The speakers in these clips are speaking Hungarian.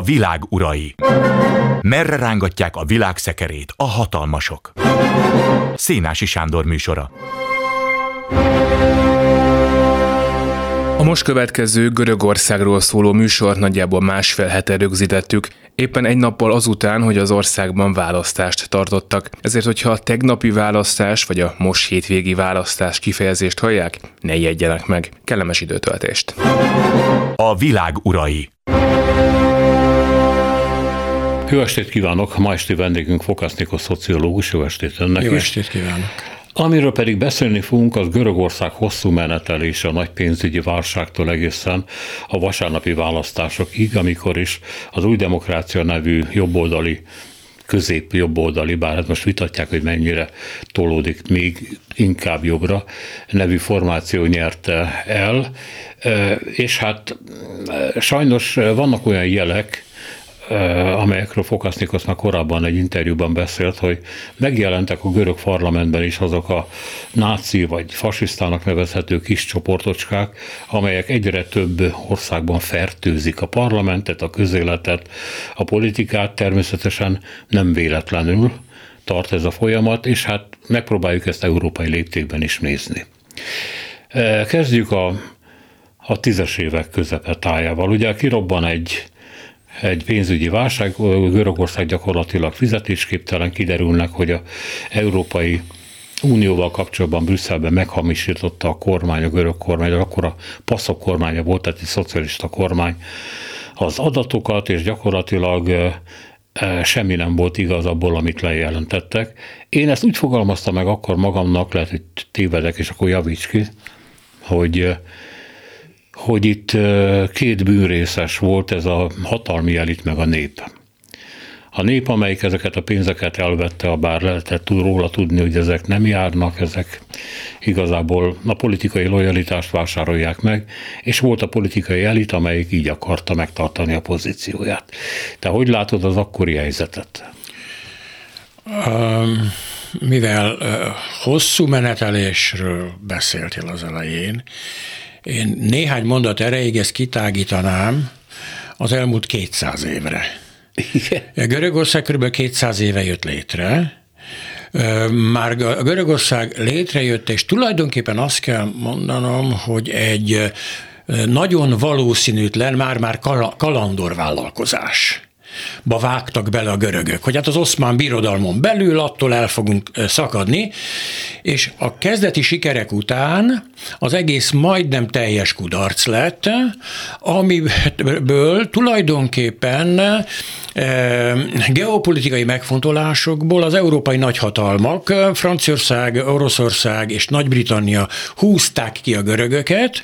A világ urai. Merre rángatják a világ szekerét a hatalmasok? Szénási Sándor műsora. A most következő Görögországról szóló műsor nagyjából másfél hete rögzítettük, éppen egy nappal azután, hogy az országban választást tartottak. Ezért, hogyha a tegnapi választás vagy a most hétvégi választás kifejezést hallják, ne jegyenek meg. Kellemes időtöltést. A világ urai. Jó estét kívánok! Ma esti vendégünk Fokász Nikos szociológus. Jó estét önnek Jó is. estét kívánok! Amiről pedig beszélni fogunk, az Görögország hosszú menetelése a nagy pénzügyi válságtól egészen a vasárnapi választásokig, amikor is az új demokrácia nevű jobboldali közép jobboldali, bár hát most vitatják, hogy mennyire tolódik még inkább jobbra, nevű formáció nyerte el, és hát sajnos vannak olyan jelek, amelyekről Fokasznikosz már korábban egy interjúban beszélt, hogy megjelentek a görög parlamentben is azok a náci vagy fasisztának nevezhető kis csoportocskák, amelyek egyre több országban fertőzik a parlamentet, a közéletet, a politikát, természetesen nem véletlenül tart ez a folyamat, és hát megpróbáljuk ezt európai léptékben is nézni. Kezdjük a, a tízes évek közepetájával. Ugye kirobban egy egy pénzügyi válság, Görögország gyakorlatilag fizetésképtelen, kiderülnek, hogy a Európai Unióval kapcsolatban Brüsszelben meghamisította a kormány, a görög kormány, akkor a passzok kormánya volt, tehát egy szocialista kormány az adatokat, és gyakorlatilag semmi nem volt igaz abból, amit lejelentettek. Én ezt úgy fogalmaztam meg akkor magamnak, lehet, hogy tévedek, és akkor javíts ki, hogy hogy itt két bűnrészes volt ez a hatalmi elit meg a nép. A nép, amelyik ezeket a pénzeket elvette, a bár lehetett róla tudni, hogy ezek nem járnak, ezek igazából a politikai lojalitást vásárolják meg, és volt a politikai elit, amelyik így akarta megtartani a pozícióját. Te hogy látod az akkori helyzetet? Um, mivel uh, hosszú menetelésről beszéltél az elején, én néhány mondat erejéig ezt kitágítanám az elmúlt 200 évre. Igen. Görögország kb. 200 éve jött létre, már a Görögország létrejött, és tulajdonképpen azt kell mondanom, hogy egy nagyon valószínűtlen, már-már kalandorvállalkozás ba vágtak bele a görögök, hogy hát az oszmán birodalmon belül attól el fogunk szakadni, és a kezdeti sikerek után az egész majdnem teljes kudarc lett, amiből tulajdonképpen geopolitikai megfontolásokból az európai nagyhatalmak, Franciaország, Oroszország és Nagy-Britannia húzták ki a görögöket,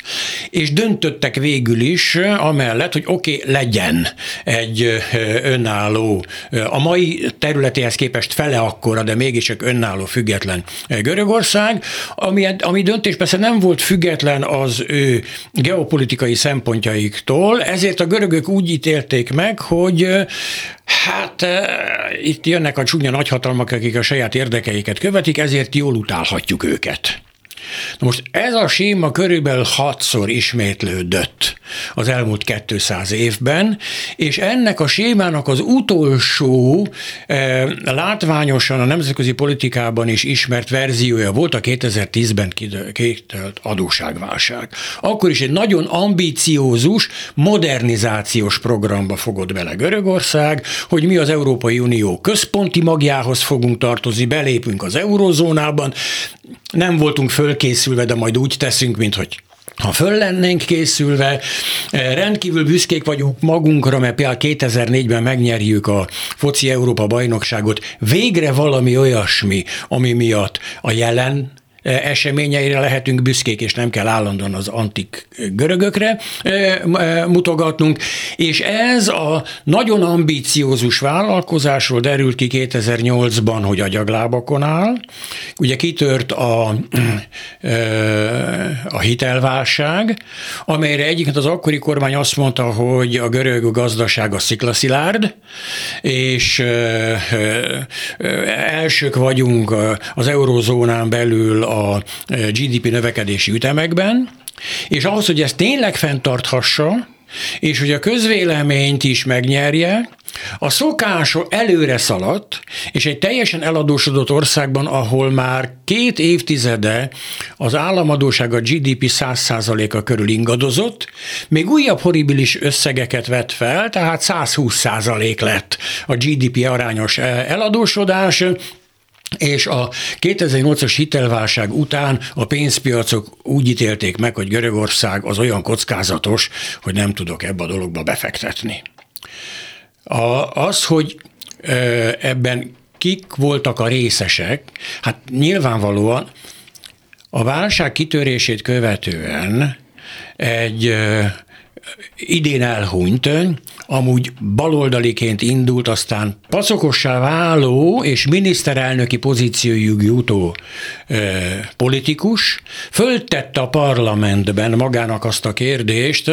és döntöttek végül is amellett, hogy oké, okay, legyen egy önálló, a mai területéhez képest fele akkora, de mégiscsak önálló, független Görögország, ami, ami döntés persze nem volt független az ő geopolitikai szempontjaiktól, ezért a görögök úgy ítélték meg, hogy Hát itt jönnek a csúnya nagyhatalmak, akik a saját érdekeiket követik, ezért jól utálhatjuk őket. Na most ez a séma körülbelül hatszor ismétlődött az elmúlt 200 évben, és ennek a sémának az utolsó eh, látványosan a nemzetközi politikában is ismert verziója volt a 2010-ben kitölt adóságválság. Akkor is egy nagyon ambíciózus, modernizációs programba fogott bele Görögország, hogy mi az Európai Unió központi magjához fogunk tartozni, belépünk az eurozónában, nem voltunk fölkészülve, de majd úgy teszünk, mint hogy ha föl lennénk készülve, eh, rendkívül büszkék vagyunk magunkra, mert például 2004-ben megnyerjük a foci Európa bajnokságot. Végre valami olyasmi, ami miatt a jelen eseményeire lehetünk büszkék, és nem kell állandóan az antik görögökre mutogatnunk. És ez a nagyon ambíciózus vállalkozásról derült ki 2008-ban, hogy agyaglábakon áll. Ugye kitört a, a hitelválság, amelyre egyébként az akkori kormány azt mondta, hogy a görög gazdaság a sziklaszilárd, és elsők vagyunk az eurozónán belül a GDP növekedési ütemekben, és ahhoz, hogy ezt tényleg fenntarthassa, és hogy a közvéleményt is megnyerje, a szokás előre szaladt, és egy teljesen eladósodott országban, ahol már két évtizede az államadóság a GDP 100%-a körül ingadozott, még újabb horribilis összegeket vett fel, tehát 120% lett a GDP arányos eh, eladósodás, és a 2008-as hitelválság után a pénzpiacok úgy ítélték meg, hogy Görögország az olyan kockázatos, hogy nem tudok ebbe a dologba befektetni. A, az, hogy ebben kik voltak a részesek, hát nyilvánvalóan a válság kitörését követően egy idén elhunyt, amúgy baloldaliként indult, aztán pacokossá váló és miniszterelnöki pozíciójú jutó ö, politikus föltette a parlamentben magának azt a kérdést,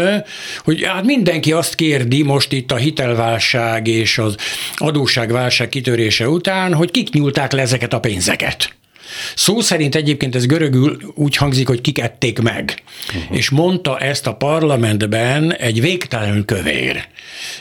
hogy hát mindenki azt kérdi most itt a hitelválság és az adósságválság kitörése után, hogy kik nyúlták le ezeket a pénzeket. Szó szerint egyébként ez görögül úgy hangzik, hogy kikették meg. Uh-huh. És mondta ezt a parlamentben egy végtelenül kövér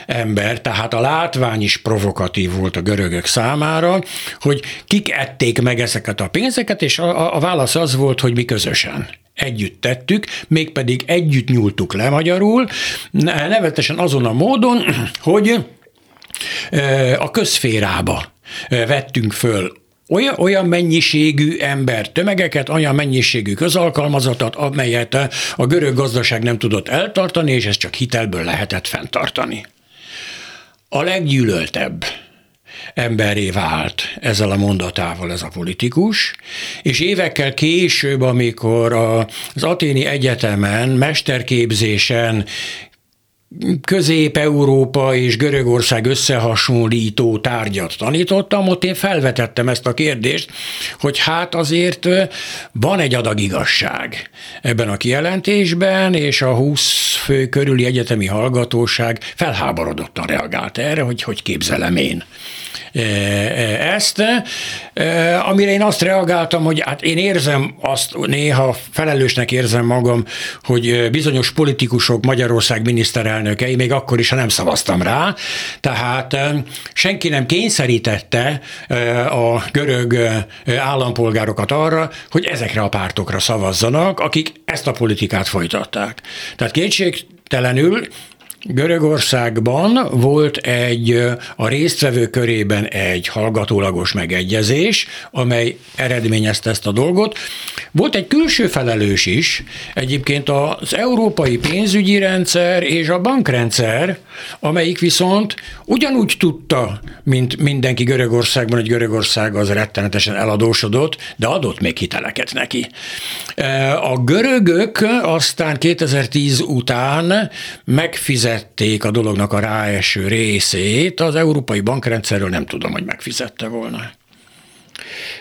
ember, tehát a látvány is provokatív volt a görögök számára, hogy kik ették meg ezeket a pénzeket, és a, a válasz az volt, hogy mi közösen együtt tettük, mégpedig együtt nyúltuk le magyarul, nevetesen azon a módon, hogy a közférába vettünk föl olyan, olyan mennyiségű ember tömegeket, olyan mennyiségű közalkalmazatot, amelyet a görög gazdaság nem tudott eltartani, és ezt csak hitelből lehetett fenntartani. A leggyűlöltebb emberé vált ezzel a mondatával ez a politikus, és évekkel később, amikor az Aténi Egyetemen mesterképzésen Közép-Európa és Görögország összehasonlító tárgyat tanítottam, ott én felvetettem ezt a kérdést, hogy hát azért van egy adag igazság ebben a kijelentésben, és a 20 fő körüli egyetemi hallgatóság felháborodottan reagált erre, hogy hogy képzelem én ezt, amire én azt reagáltam, hogy hát én érzem azt, néha felelősnek érzem magam, hogy bizonyos politikusok Magyarország miniszterelnökei, még akkor is, ha nem szavaztam rá, tehát senki nem kényszerítette a görög állampolgárokat arra, hogy ezekre a pártokra szavazzanak, akik ezt a politikát folytatták. Tehát kétségtelenül Görögországban volt egy a résztvevő körében egy hallgatólagos megegyezés, amely eredményezte ezt a dolgot. Volt egy külső felelős is, egyébként az európai pénzügyi rendszer és a bankrendszer, amelyik viszont ugyanúgy tudta, mint mindenki Görögországban, hogy Görögország az rettenetesen eladósodott, de adott még hiteleket neki. A görögök aztán 2010 után megfizették fizették a dolognak a ráeső részét, az európai bankrendszerről nem tudom, hogy megfizette volna.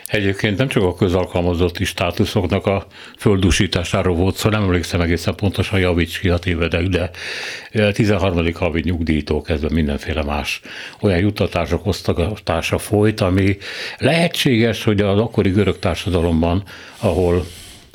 Egyébként nem csak a közalkalmazotti státuszoknak a földusításáról volt szó, nem emlékszem egészen pontosan, javíts ki a tévedek, de 13. havi nyugdíjtól kezdve mindenféle más olyan juttatások osztatása folyt, ami lehetséges, hogy az akkori görög társadalomban, ahol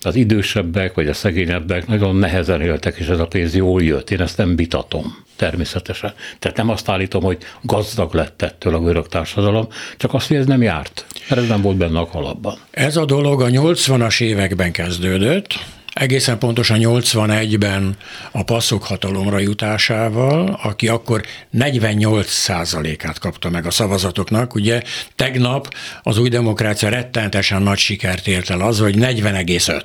az idősebbek vagy a szegényebbek nagyon nehezen éltek, és ez a pénz jól jött. Én ezt nem vitatom természetesen. Tehát nem azt állítom, hogy gazdag lett ettől a görög társadalom, csak azt, hogy ez nem járt, mert ez nem volt benne a kalapban. Ez a dolog a 80-as években kezdődött, egészen pontosan 81-ben a passzok hatalomra jutásával, aki akkor 48%-át kapta meg a szavazatoknak. Ugye tegnap az új demokrácia rettenetesen nagy sikert ért el az, hogy 40,5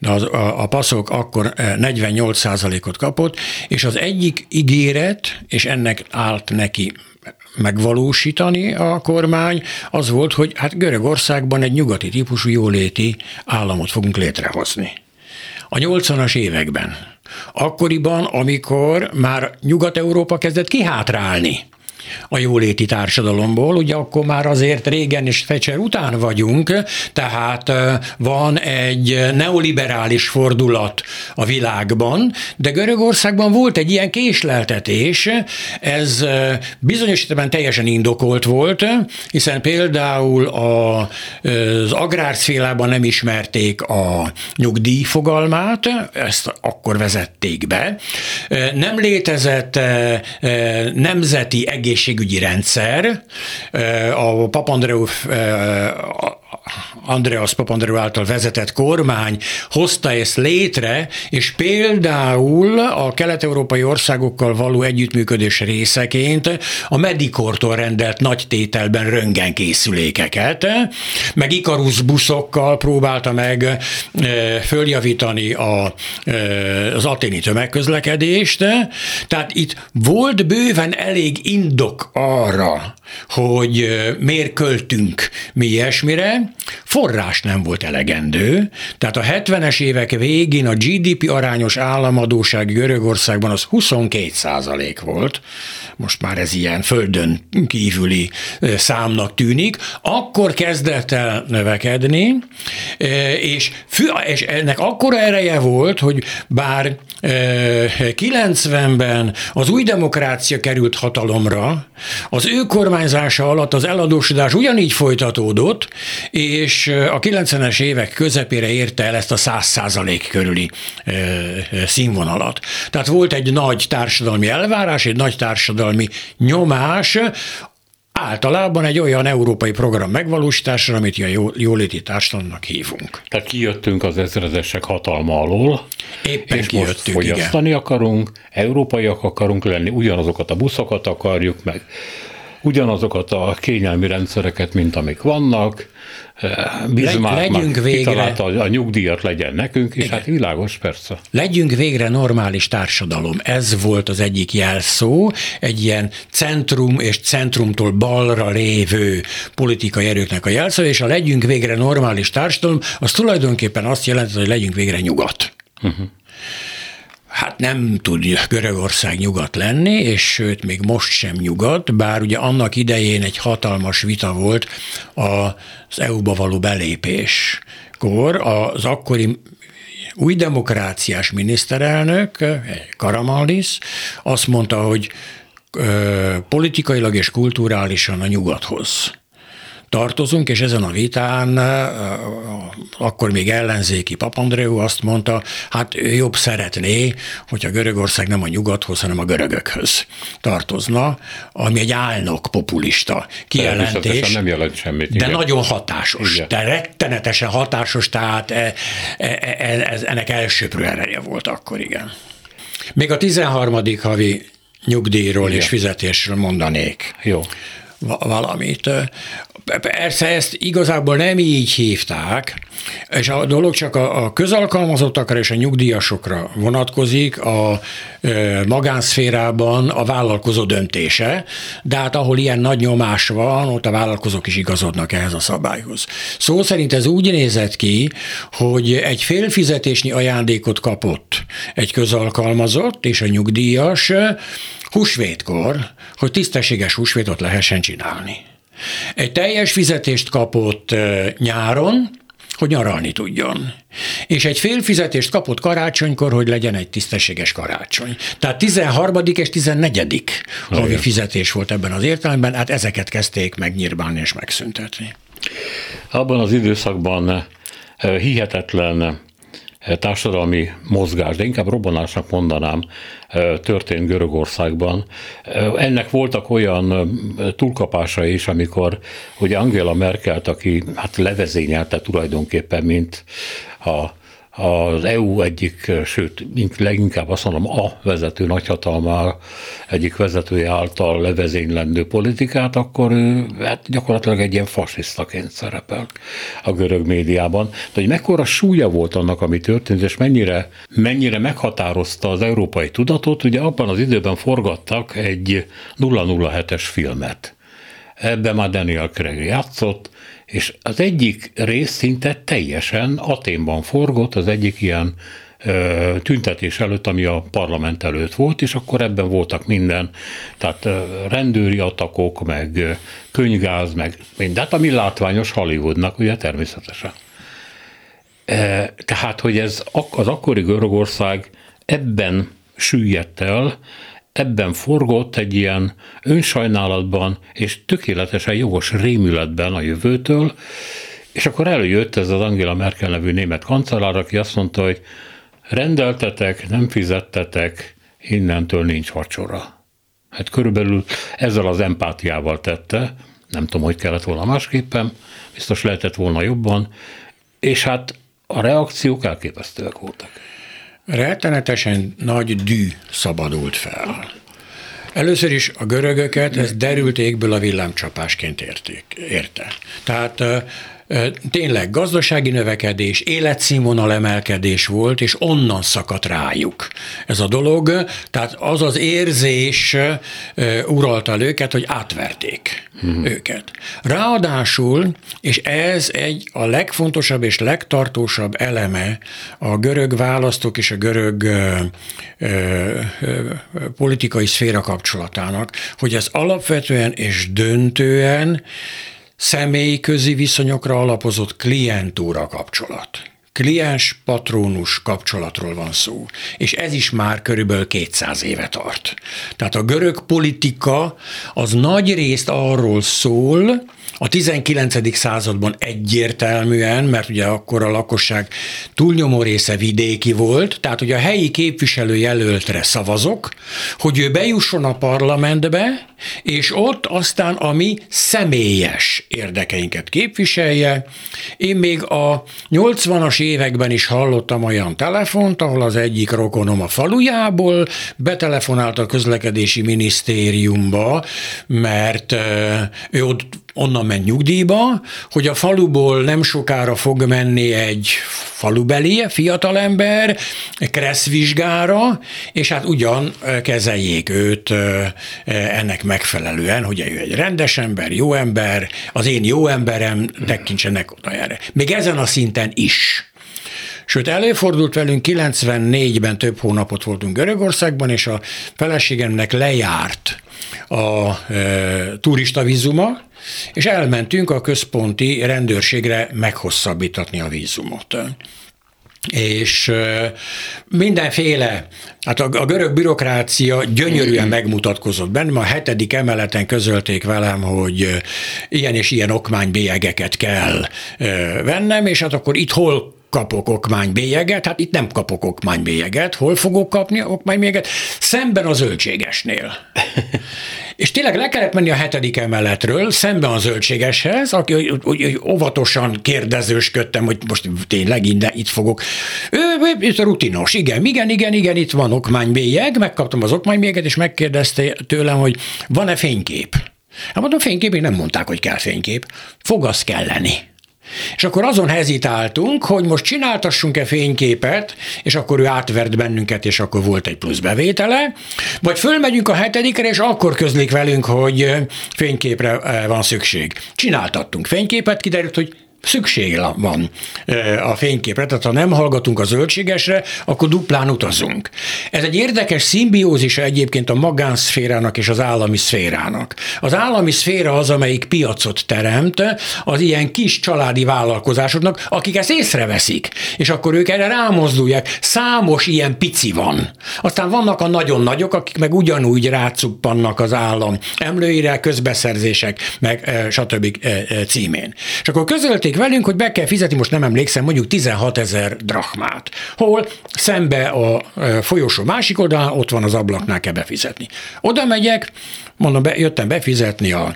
de az, a, a passzok akkor 48%-ot kapott, és az egyik ígéret, és ennek állt neki megvalósítani a kormány, az volt, hogy hát Görögországban egy nyugati típusú jóléti államot fogunk létrehozni a 80-as években. Akkoriban, amikor már Nyugat-Európa kezdett kihátrálni a jóléti társadalomból, ugye akkor már azért régen és Fecser után vagyunk, tehát van egy neoliberális fordulat a világban, de Görögországban volt egy ilyen késleltetés, ez bizonyos esetben teljesen indokolt volt, hiszen például a, az agrárszfélában nem ismerték a nyugdíj fogalmát, ezt akkor vezették be. Nem létezett nemzeti egészségügyi rendszer, a Papandreou Andreas Papandreou által vezetett kormány hozta ezt létre, és például a kelet-európai országokkal való együttműködés részeként a Medikortól rendelt nagy tételben röntgenkészülékeket, meg Ikarus buszokkal próbálta meg följavítani a, az aténi tömegközlekedést. Tehát itt volt bőven elég indok arra, hogy miért költünk mi ilyesmire, forrás nem volt elegendő, tehát a 70-es évek végén a GDP arányos államadóság Görögországban az 22 százalék volt, most már ez ilyen földön kívüli számnak tűnik, akkor kezdett el növekedni, és, fü, és ennek akkora ereje volt, hogy bár 90-ben az új demokrácia került hatalomra, az ő kormányzása alatt az eladósodás ugyanígy folytatódott, és a 90-es évek közepére érte el ezt a 100% körüli színvonalat. Tehát volt egy nagy társadalmi elvárás, egy nagy társadalmi nyomás, általában egy olyan európai program megvalósításra, amit a jóléti társadalomnak hívunk. Tehát kijöttünk az ezredesek hatalma alól, Éppen és kijöttünk, most fogyasztani igen. akarunk, európaiak akarunk lenni, ugyanazokat a buszokat akarjuk meg, ugyanazokat a kényelmi rendszereket, mint amik vannak, Bismarck legyünk végre, kitalálta, a nyugdíjat legyen nekünk, és Igen. hát világos, persze. Legyünk végre normális társadalom. Ez volt az egyik jelszó, egy ilyen centrum és centrumtól balra lévő politikai erőknek a jelszó, és a legyünk végre normális társadalom, az tulajdonképpen azt jelenti, hogy legyünk végre nyugat. Uh-huh hát nem tud Görögország nyugat lenni, és sőt, még most sem nyugat, bár ugye annak idején egy hatalmas vita volt az EU-ba való belépéskor, az akkori új demokráciás miniszterelnök, Karamallis, azt mondta, hogy politikailag és kulturálisan a nyugathoz tartozunk, és ezen a vitán akkor még ellenzéki Papandreou azt mondta, hát ő jobb szeretné, hogyha Görögország nem a nyugathoz, hanem a görögökhöz tartozna, ami egy álnok populista kijelentés. nem jelent semmit. De igen. nagyon hatásos. Igen. De rettenetesen hatásos, tehát e, e, e, ez, ennek elsőprő ereje volt akkor, igen. Még a 13. havi nyugdíjról igen. és fizetésről mondanék. Jó valamit. Persze ezt igazából nem így hívták, és a dolog csak a, a közalkalmazottakra és a nyugdíjasokra vonatkozik, a e, magánszférában a vállalkozó döntése, de hát ahol ilyen nagy nyomás van, ott a vállalkozók is igazodnak ehhez a szabályhoz. Szó szerint ez úgy nézett ki, hogy egy félfizetésnyi ajándékot kapott egy közalkalmazott és a nyugdíjas húsvétkor, hogy tisztességes húsvétot lehessen csinálni. Egy teljes fizetést kapott nyáron, hogy nyaralni tudjon. És egy fél fizetést kapott karácsonykor, hogy legyen egy tisztességes karácsony. Tehát 13. és 14. havi fizetés volt ebben az értelemben, hát ezeket kezdték megnyírbálni és megszüntetni. Abban az időszakban hihetetlen társadalmi mozgás, de inkább robbanásnak mondanám, történt Görögországban. Ennek voltak olyan túlkapásai is, amikor ugye Angela Merkelt, aki hát levezényelte tulajdonképpen, mint a az EU egyik, sőt, leginkább azt mondom, a vezető nagyhatalmá egyik vezetője által levezénylendő politikát, akkor ő hát gyakorlatilag egy ilyen fasisztaként szerepel a görög médiában. De hogy mekkora súlya volt annak, ami történt, és mennyire, mennyire meghatározta az európai tudatot, ugye abban az időben forgattak egy 007-es filmet. Ebben már Daniel Craig játszott, és az egyik rész szinte teljesen Aténban forgott, az egyik ilyen tüntetés előtt, ami a parlament előtt volt, és akkor ebben voltak minden, tehát rendőri atakok, meg könygáz, meg mindent, ami látványos Hollywoodnak, ugye természetesen. Tehát, hogy ez az akkori Görögország ebben süllyedt el, ebben forgott egy ilyen önsajnálatban és tökéletesen jogos rémületben a jövőtől, és akkor előjött ez az Angela Merkel nevű német kancellár, aki azt mondta, hogy rendeltetek, nem fizettetek, innentől nincs vacsora. Hát körülbelül ezzel az empátiával tette, nem tudom, hogy kellett volna másképpen, biztos lehetett volna jobban, és hát a reakciók elképesztőek voltak. Rettenetesen nagy dű szabadult fel. Először is a görögöket ez derült égből a villámcsapásként érték, érte. Tehát tényleg gazdasági növekedés, életszínvonal emelkedés volt, és onnan szakadt rájuk ez a dolog. Tehát az az érzés uralta őket, hogy átverték hmm. őket. Ráadásul, és ez egy a legfontosabb és legtartósabb eleme a görög választók és a görög ö, ö, ö, politikai szféra kapcsolatának, hogy ez alapvetően és döntően személyközi viszonyokra alapozott klientúra kapcsolat. Kliens-patrónus kapcsolatról van szó, és ez is már körülbelül 200 éve tart. Tehát a görög politika az nagy részt arról szól, a 19. században egyértelműen, mert ugye akkor a lakosság túlnyomó része vidéki volt, tehát hogy a helyi képviselő jelöltre szavazok, hogy ő bejusson a parlamentbe, és ott aztán a mi személyes érdekeinket képviselje. Én még a 80-as években is hallottam olyan telefont, ahol az egyik rokonom a falujából betelefonált a közlekedési minisztériumba, mert ő ott onnan ment nyugdíjba, hogy a faluból nem sokára fog menni egy falubeli fiatalember kresszvizsgára, és hát ugyan kezeljék őt ennek megfelelően, hogy ő egy rendes ember, jó ember, az én jó emberem, tekintsenek oda erre. Még ezen a szinten is. Sőt, előfordult velünk 94-ben több hónapot voltunk Görögországban, és a feleségemnek lejárt a e, turista vízuma, és elmentünk a központi rendőrségre meghosszabbítatni a vízumot. És mindenféle, hát a, a görög bürokrácia gyönyörűen megmutatkozott bennem, a hetedik emeleten közölték velem, hogy ilyen és ilyen okmánybélyegeket kell vennem, és hát akkor itt hol kapok okmánybélyeget, hát itt nem kapok okmánybélyeget, hol fogok kapni okmánybélyeget? Szemben a zöldségesnél. És tényleg le kellett menni a hetedik emeletről, szemben a zöldségeshez, aki hogy óvatosan kérdezősködtem, hogy most tényleg ide, itt fogok. Ő, ő, ő rutinos, igen, igen, igen, igen, itt van okmánybélyeg, megkaptam az okmánybélyeget, és megkérdezte tőlem, hogy van-e fénykép. Hát mondom, fénykép, még nem mondták, hogy kell fénykép. Fog az kelleni. És akkor azon hezitáltunk, hogy most csináltassunk-e fényképet, és akkor ő átvert bennünket, és akkor volt egy plusz bevétele, vagy fölmegyünk a hetedikre, és akkor közlik velünk, hogy fényképre van szükség. Csináltattunk fényképet, kiderült, hogy szükség van a fényképre, tehát ha nem hallgatunk a zöldségesre, akkor duplán utazunk. Ez egy érdekes szimbiózis egyébként a magánszférának és az állami szférának. Az állami szféra az, amelyik piacot teremt az ilyen kis családi vállalkozásoknak, akik ezt észreveszik, és akkor ők erre rámozdulják. Számos ilyen pici van. Aztán vannak a nagyon nagyok, akik meg ugyanúgy rácuppannak az állam emlőire, közbeszerzések, meg stb. címén. És akkor közölték közölték velünk, hogy be kell fizetni, most nem emlékszem, mondjuk 16 ezer drachmát. Hol szembe a folyosó másik oldalán, ott van az ablaknál kell befizetni. Oda megyek, mondom, be, jöttem befizetni a,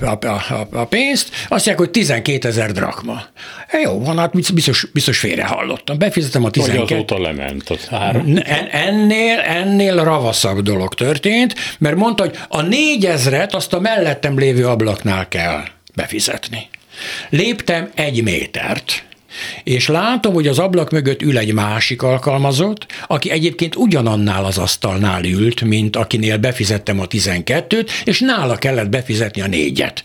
a, a, a pénzt, azt mondják, hogy 12 ezer drachma. E, jó, van, hát biztos, biztos félre hallottam. Befizetem a 12. Vagy azóta lement az ára. Ennél, ennél ravaszabb dolog történt, mert mondta, hogy a 4000-et azt a mellettem lévő ablaknál kell befizetni. Léptem egy métert, és látom, hogy az ablak mögött ül egy másik alkalmazott, aki egyébként ugyanannál az asztalnál ült, mint akinél befizettem a 12-t, és nála kellett befizetni a négyet.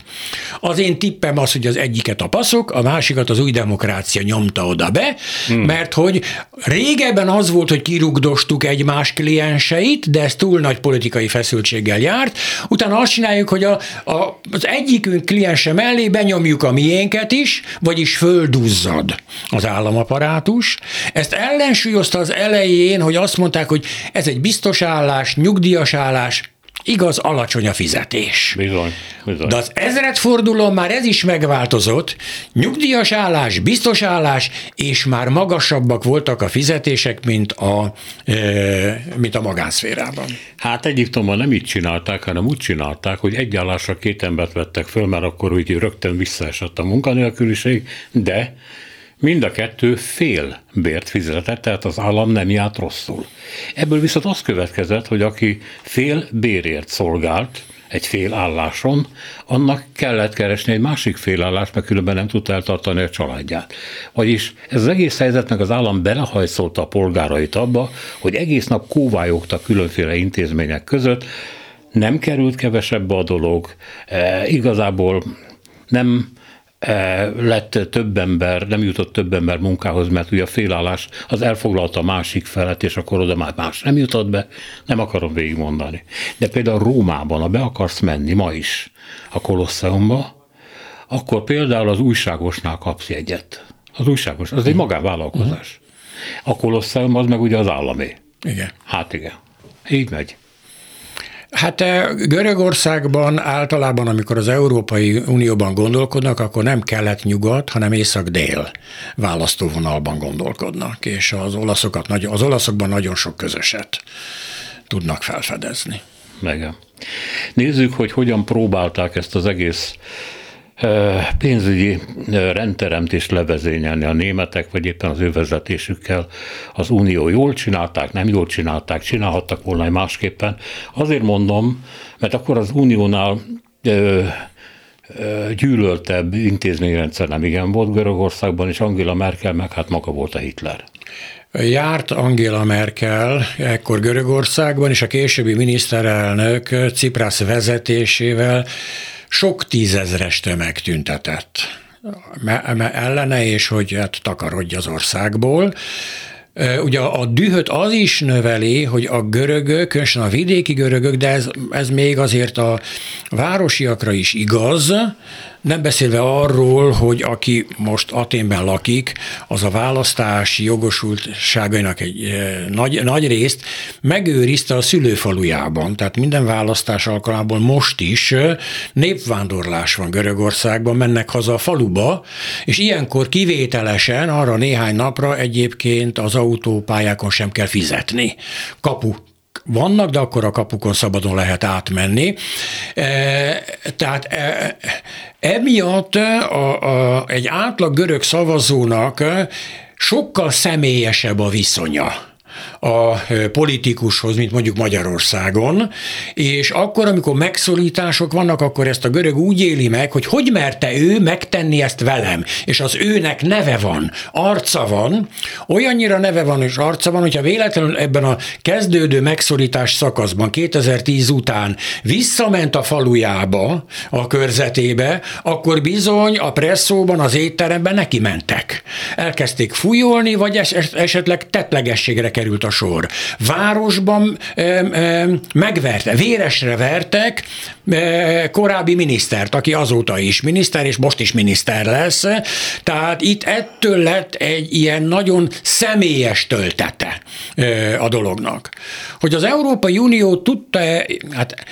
Az én tippem az, hogy az egyiket a passzok, a másikat az új demokrácia nyomta oda be, hmm. mert hogy régebben az volt, hogy kirugdostuk egymás klienseit, de ez túl nagy politikai feszültséggel járt, utána azt csináljuk, hogy a, a, az egyikünk kliense mellé benyomjuk a miénket is, vagyis földúzzad az államaparátus. Ezt ellensúlyozta az elején, hogy azt mondták, hogy ez egy biztos állás, nyugdíjas állás, Igaz, alacsony a fizetés. Bizony, bizony. De az ezredfordulón már ez is megváltozott. Nyugdíjas állás, biztos állás, és már magasabbak voltak a fizetések, mint a, e, mint a magánszférában. Hát Egyiptomban nem így csinálták, hanem úgy csinálták, hogy egy állásra két embert vettek föl, mert akkor úgy rögtön visszaesett a munkanélküliség, de Mind a kettő fél bért fizetett, tehát az állam nem járt rosszul. Ebből viszont az következett, hogy aki fél bérért szolgált, egy fél álláson, annak kellett keresni egy másik fél állást, mert különben nem tudta eltartani a családját. Vagyis ez az egész helyzetnek az állam belehajszolta a polgárait abba, hogy egész nap kóvályogtak különféle intézmények között, nem került kevesebbe a dolog, e, igazából nem lett több ember, nem jutott több ember munkához, mert ugye a félállás az elfoglalta a másik felet, és akkor oda már más nem jutott be, nem akarom végigmondani. De például Rómában, ha be akarsz menni ma is a Kolosseumba, akkor például az újságosnál kapsz jegyet. Az újságos, az egy magánvállalkozás. A Kolosseum az meg ugye az állami. Igen. Hát igen. Így megy. Hát eh, Görögországban általában, amikor az Európai Unióban gondolkodnak, akkor nem kelet-nyugat, hanem észak-dél választóvonalban gondolkodnak, és az, olaszokat, az olaszokban nagyon sok közöset tudnak felfedezni. Igen. Nézzük, hogy hogyan próbálták ezt az egész pénzügyi rendteremtést levezényelni a németek, vagy éppen az ő vezetésükkel. Az Unió jól csinálták, nem jól csinálták, csinálhattak volna másképpen. Azért mondom, mert akkor az Uniónál gyűlöltebb intézményrendszer nem igen volt Görögországban, és Angela Merkel meg hát maga volt a Hitler. Járt Angela Merkel ekkor Görögországban, és a későbbi miniszterelnök Ciprász vezetésével sok tízezres tömeg tüntetett ellene, és hogy hát takarodj az országból. Ugye a dühöt az is növeli, hogy a görögök, különösen a vidéki görögök, de ez, ez még azért a városiakra is igaz, nem beszélve arról, hogy aki most Aténben lakik, az a választási jogosultságainak egy eh, nagy, nagy részt megőrizte a szülőfalujában. Tehát minden választás alkalmából most is eh, népvándorlás van Görögországban, mennek haza a faluba, és ilyenkor kivételesen arra néhány napra egyébként az autópályákon sem kell fizetni. Kapu vannak, de akkor a kapukon szabadon lehet átmenni. E, tehát e, emiatt a, a, egy átlag görög szavazónak sokkal személyesebb a viszonya a politikushoz, mint mondjuk Magyarországon, és akkor, amikor megszorítások vannak, akkor ezt a görög úgy éli meg, hogy hogy merte ő megtenni ezt velem, és az őnek neve van, arca van, olyannyira neve van és arca van, hogyha véletlenül ebben a kezdődő megszorítás szakaszban 2010 után visszament a falujába, a körzetébe, akkor bizony a presszóban, az étteremben neki mentek. Elkezdték fújolni, vagy esetleg tetlegességre került a sor. Városban e, e, megverte, véresre vertek e, korábbi minisztert, aki azóta is miniszter, és most is miniszter lesz. Tehát itt ettől lett egy ilyen nagyon személyes töltete e, a dolognak. Hogy az Európai Unió tudta, hát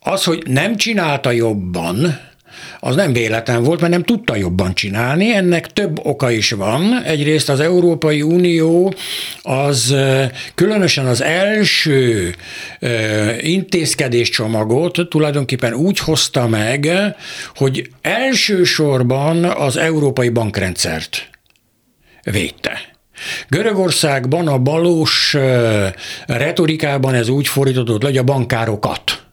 az, hogy nem csinálta jobban, az nem véletlen volt, mert nem tudta jobban csinálni. Ennek több oka is van. Egyrészt az Európai Unió az különösen az első intézkedéscsomagot tulajdonképpen úgy hozta meg, hogy elsősorban az európai bankrendszert védte. Görögországban a balós retorikában ez úgy fordítódott le, hogy a bankárokat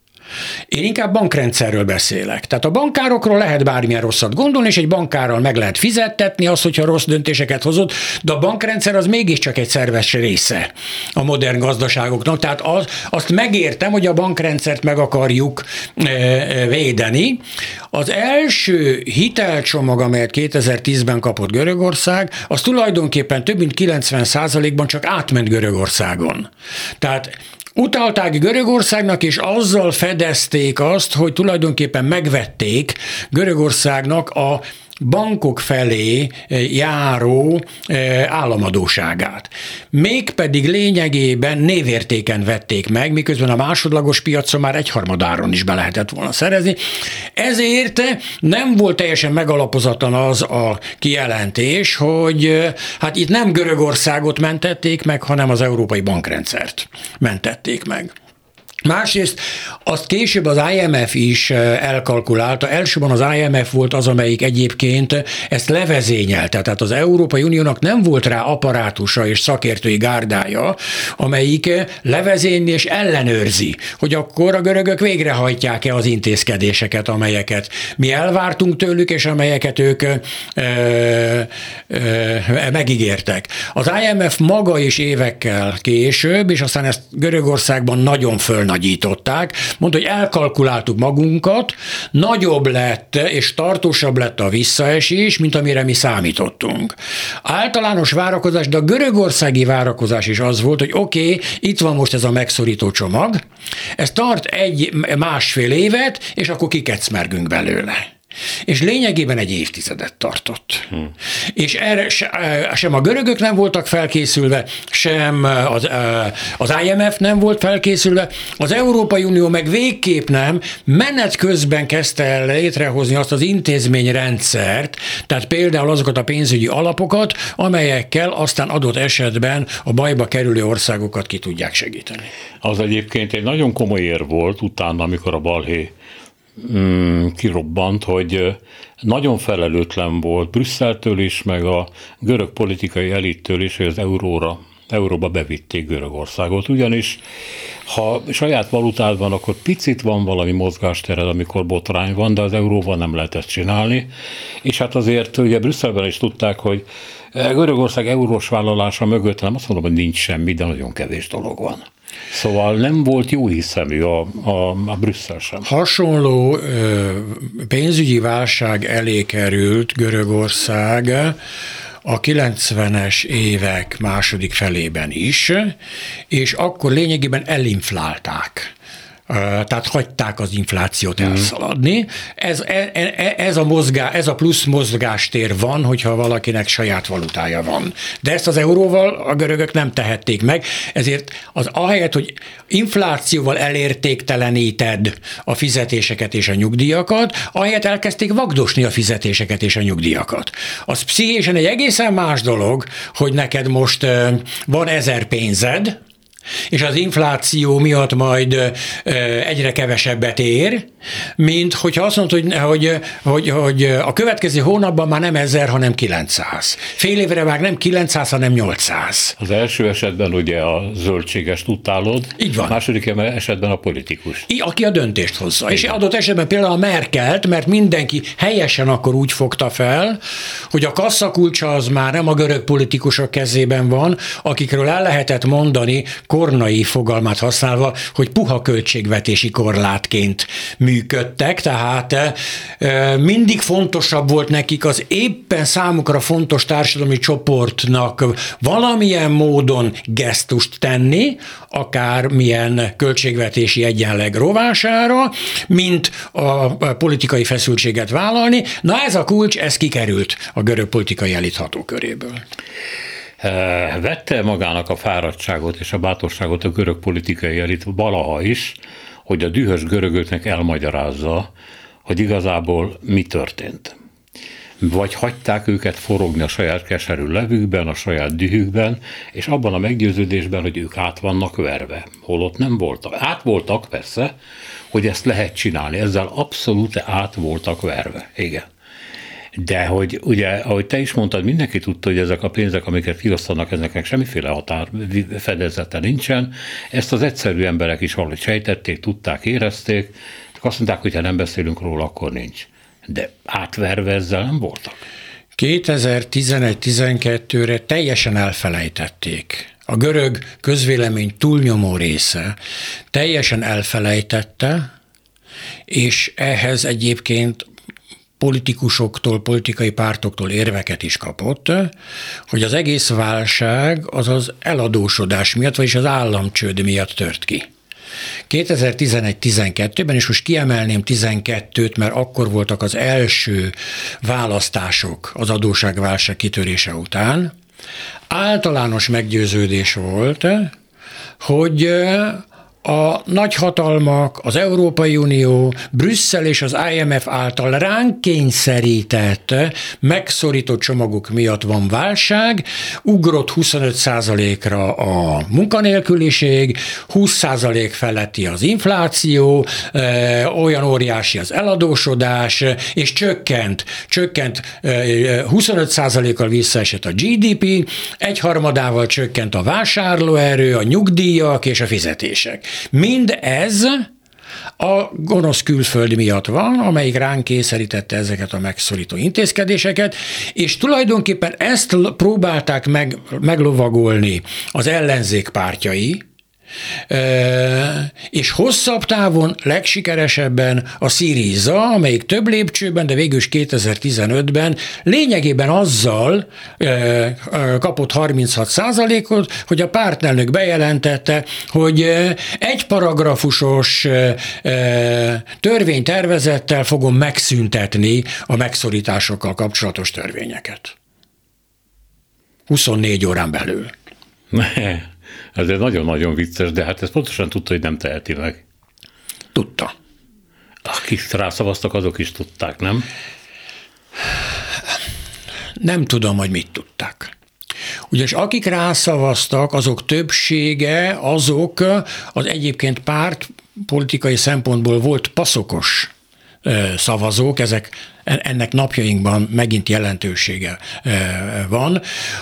Én inkább bankrendszerről beszélek. Tehát a bankárokról lehet bármilyen rosszat gondolni, és egy bankárral meg lehet fizettetni azt, hogyha rossz döntéseket hozott, de a bankrendszer az mégiscsak egy szerves része a modern gazdaságoknak. Tehát az, azt megértem, hogy a bankrendszert meg akarjuk e, e, védeni. Az első hitelcsomag, amelyet 2010-ben kapott Görögország, az tulajdonképpen több mint 90%-ban csak átment Görögországon. Tehát Utalták Görögországnak, és azzal fedezték azt, hogy tulajdonképpen megvették Görögországnak a bankok felé eh, járó eh, államadóságát. Mégpedig lényegében névértéken vették meg, miközben a másodlagos piacon már egyharmadáron is be lehetett volna szerezni. Ezért nem volt teljesen megalapozatlan az a kijelentés, hogy eh, hát itt nem Görögországot mentették meg, hanem az európai bankrendszert mentették meg. Másrészt azt később az IMF is elkalkulálta. Elsőben az IMF volt az, amelyik egyébként ezt levezényelte. Tehát az Európai Uniónak nem volt rá apparátusa és szakértői gárdája, amelyik levezényli és ellenőrzi, hogy akkor a görögök végrehajtják-e az intézkedéseket, amelyeket mi elvártunk tőlük, és amelyeket ők ö, ö, megígértek. Az IMF maga is évekkel később, és aztán ezt Görögországban nagyon fölnagy nagyították, mondta, hogy elkalkuláltuk magunkat, nagyobb lett és tartósabb lett a visszaesés, mint amire mi számítottunk. Általános várakozás, de a görögországi várakozás is az volt, hogy oké, okay, itt van most ez a megszorító csomag, ez tart egy másfél évet, és akkor kikecmergünk belőle és lényegében egy évtizedet tartott. Hmm. És erre sem a görögök nem voltak felkészülve, sem az, az IMF nem volt felkészülve, az Európai Unió meg végképp nem, menet közben kezdte el létrehozni azt az intézményrendszert, tehát például azokat a pénzügyi alapokat, amelyekkel aztán adott esetben a bajba kerülő országokat ki tudják segíteni. Az egyébként egy nagyon komoly ér volt utána, amikor a balhé mm, kirobbant, hogy nagyon felelőtlen volt Brüsszeltől is, meg a görög politikai elittől is, hogy az euróra euróba bevitték Görögországot, ugyanis ha saját valutád van, akkor picit van valami mozgástered, amikor botrány van, de az euróval nem lehet ezt csinálni, és hát azért ugye Brüsszelben is tudták, hogy Görögország eurós vállalása mögött nem azt mondom, hogy nincs semmi, de nagyon kevés dolog van. Szóval nem volt jó hiszemű a, a, a Brüsszel sem. Hasonló pénzügyi válság elé került Görögország a 90-es évek második felében is, és akkor lényegében elinflálták tehát hagyták az inflációt mm. elszaladni. Ez, e, e, e, ez, a mozgá, ez a plusz mozgástér van, hogyha valakinek saját valutája van. De ezt az euróval a görögök nem tehették meg, ezért az ahelyett, hogy inflációval elértékteleníted a fizetéseket és a nyugdíjakat, ahelyett elkezdték vagdosni a fizetéseket és a nyugdíjakat. Az pszichésen egy egészen más dolog, hogy neked most van ezer pénzed, és az infláció miatt majd egyre kevesebbet ér, mint hogyha azt mondod, hogy, hogy, hogy, hogy a következő hónapban már nem 1000, hanem 900. Fél évre már nem 900, hanem 800. Az első esetben ugye a zöldséges utálod, Így van. a második esetben a politikus. I, aki a döntést hozza. Igen. És adott esetben például a Merkelt, mert mindenki helyesen akkor úgy fogta fel, hogy a kasszakulcsa az már nem a görög politikusok kezében van, akikről el lehetett mondani kornai fogalmát használva, hogy puha költségvetési korlátként mű működtek, tehát mindig fontosabb volt nekik az éppen számukra fontos társadalmi csoportnak valamilyen módon gesztust tenni, akár milyen költségvetési egyenleg rovására, mint a politikai feszültséget vállalni. Na ez a kulcs, ez kikerült a görög politikai elit hatóköréből vette magának a fáradtságot és a bátorságot a görög politikai elit valaha is, hogy a dühös görögöknek elmagyarázza, hogy igazából mi történt. Vagy hagyták őket forogni a saját keserű levükben, a saját dühükben, és abban a meggyőződésben, hogy ők át vannak verve. Holott nem voltak. Át voltak persze, hogy ezt lehet csinálni. Ezzel abszolút át voltak verve. Igen. De hogy ugye, ahogy te is mondtad, mindenki tudta, hogy ezek a pénzek, amiket kiosztanak, ezeknek semmiféle határ fedezete nincsen. Ezt az egyszerű emberek is valahogy sejtették, tudták, érezték, csak azt mondták, hogy ha nem beszélünk róla, akkor nincs. De átverve ezzel nem voltak. 2011-12-re teljesen elfelejtették. A görög közvélemény túlnyomó része teljesen elfelejtette, és ehhez egyébként politikusoktól, politikai pártoktól érveket is kapott, hogy az egész válság az az eladósodás miatt, vagyis az államcsőd miatt tört ki. 2011-12-ben, és most kiemelném 12-t, mert akkor voltak az első választások az adóságválság kitörése után, általános meggyőződés volt, hogy a nagyhatalmak, az Európai Unió, Brüsszel és az IMF által ránk kényszerített, megszorított csomagok miatt van válság, ugrott 25%-ra a munkanélküliség, 20% feletti az infláció, olyan óriási az eladósodás, és csökkent, csökkent 25%-kal visszaesett a GDP, egyharmadával csökkent a vásárlóerő, a nyugdíjak és a fizetések. Mind ez a gonosz külföld miatt van, amelyik ránk kényszerítette ezeket a megszorító intézkedéseket, és tulajdonképpen ezt próbálták meg, meglovagolni az ellenzék pártjai, és hosszabb távon legsikeresebben a Syriza, amelyik több lépcsőben, de végül is 2015-ben lényegében azzal kapott 36 ot hogy a pártnelnök bejelentette, hogy egy paragrafusos törvénytervezettel fogom megszüntetni a megszorításokkal kapcsolatos törvényeket. 24 órán belül. Ez nagyon-nagyon vicces, de hát ezt pontosan tudta, hogy nem teheti meg. Tudta. Akik rászavaztak, azok is tudták, nem? Nem tudom, hogy mit tudták. Ugyanis akik rászavaztak, azok többsége, azok az egyébként párt politikai szempontból volt paszokos szavazók, ezek ennek napjainkban megint jelentősége van,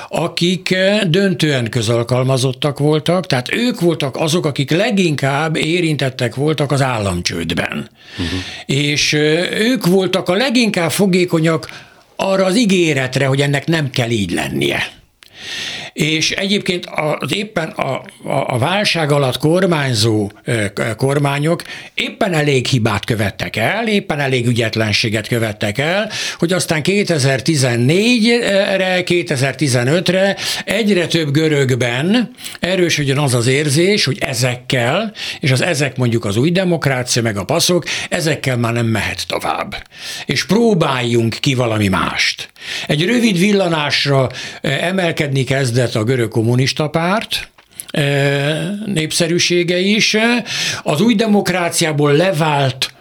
akik döntően közalkalmazottak voltak, tehát ők voltak azok, akik leginkább érintettek voltak az államcsődben. Uh-huh. És ők voltak a leginkább fogékonyak arra az ígéretre, hogy ennek nem kell így lennie. És egyébként az éppen a, a, a válság alatt kormányzó kormányok éppen elég hibát követtek el, éppen elég ügyetlenséget követtek el, hogy aztán 2014-re, 2015-re egyre több görögben erősödjön az az érzés, hogy ezekkel, és az ezek mondjuk az új demokrácia, meg a passzok, ezekkel már nem mehet tovább. És próbáljunk ki valami mást. Egy rövid villanásra emelkedni kezdett a görög kommunista párt, népszerűsége is. Az új demokráciából levált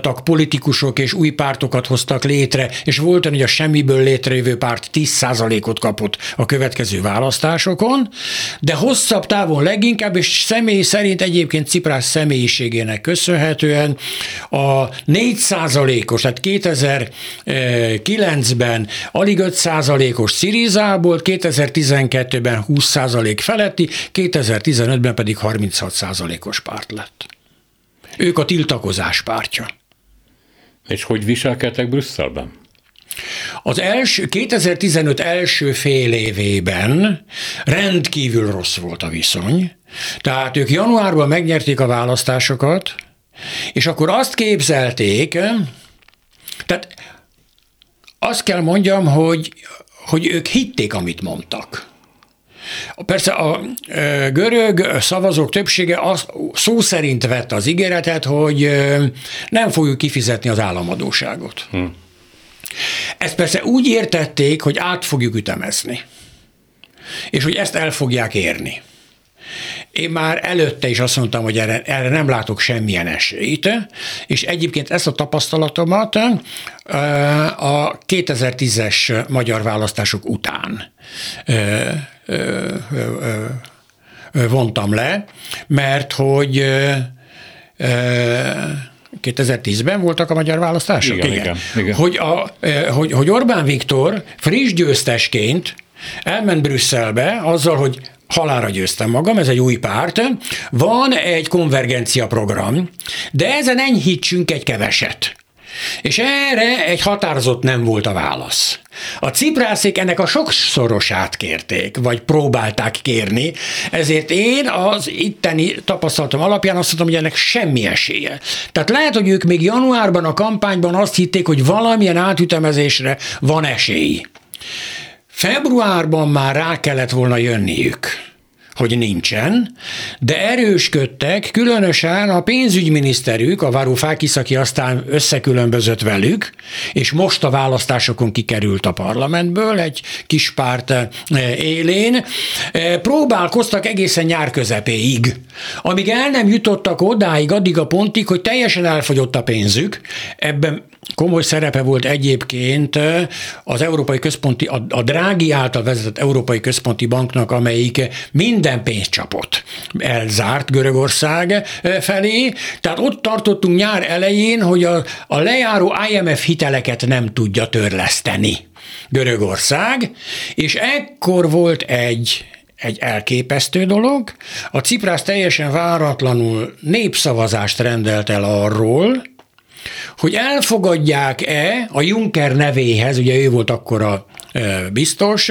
tak politikusok és új pártokat hoztak létre, és volt hogy a semmiből létrejövő párt 10%-ot kapott a következő választásokon, de hosszabb távon leginkább, és személy szerint egyébként Ciprás személyiségének köszönhetően a 4%-os, tehát 2009-ben alig 5%-os Szirizából, 2012-ben 20% feletti, 2015-ben pedig 36%-os párt lett. Ők a tiltakozás pártja. És hogy viselkedtek Brüsszelben? Az első, 2015 első fél évében rendkívül rossz volt a viszony. Tehát ők januárban megnyerték a választásokat, és akkor azt képzelték, tehát azt kell mondjam, hogy, hogy ők hitték, amit mondtak. Persze a görög szavazók többsége az, szó szerint vett az ígéretet, hogy nem fogjuk kifizetni az államadóságot. Hm. Ezt persze úgy értették, hogy át fogjuk ütemezni, és hogy ezt el fogják érni. Én már előtte is azt mondtam, hogy erre, erre nem látok semmilyen esélyt, és egyébként ezt a tapasztalatomat a 2010-es magyar választások után vontam le, mert hogy 2010-ben voltak a magyar választások? Igen, igen. igen. Hogy, a, hogy, hogy Orbán Viktor friss győztesként elment Brüsszelbe azzal, hogy halára győztem magam, ez egy új párt, van egy konvergencia program, de ezen enyhítsünk egy keveset. És erre egy határozott nem volt a válasz. A ciprászék ennek a sokszorosát kérték, vagy próbálták kérni, ezért én az itteni tapasztalatom alapján azt mondom, hogy ennek semmi esélye. Tehát lehet, hogy ők még januárban a kampányban azt hitték, hogy valamilyen átütemezésre van esély. Februárban már rá kellett volna jönniük hogy nincsen, de erősködtek, különösen a pénzügyminiszterük, a Varoufakis, aki aztán összekülönbözött velük, és most a választásokon kikerült a parlamentből, egy kis párt eh, élén, eh, próbálkoztak egészen nyár közepéig, amíg el nem jutottak odáig, addig a pontig, hogy teljesen elfogyott a pénzük, ebben Komoly szerepe volt egyébként az Európai Központi, a, a Drági által vezetett Európai Központi Banknak, amelyik minden pénzt csapott. Elzárt Görögország felé, tehát ott tartottunk nyár elején, hogy a, a lejáró IMF hiteleket nem tudja törleszteni Görögország, és ekkor volt egy egy elképesztő dolog. A Ciprász teljesen váratlanul népszavazást rendelt el arról, hogy elfogadják-e a Juncker nevéhez, ugye ő volt akkor a biztos,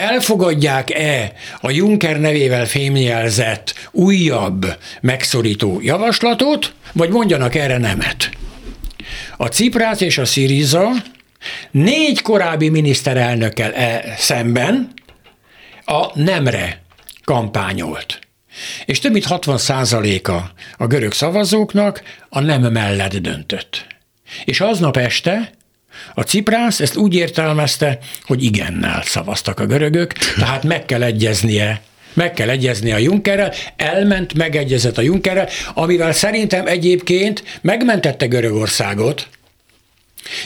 elfogadják-e a Juncker nevével fémjelzett újabb megszorító javaslatot, vagy mondjanak erre nemet. A Ciprász és a Sziriza négy korábbi miniszterelnökkel e szemben a nemre kampányolt. És több mint 60 százaléka a görög szavazóknak a nem mellett döntött. És aznap este a Ciprász ezt úgy értelmezte, hogy igennel szavaztak a görögök, tehát meg kell egyeznie meg kell egyezni a Junckerrel, elment, megegyezett a Junckerrel, amivel szerintem egyébként megmentette Görögországot,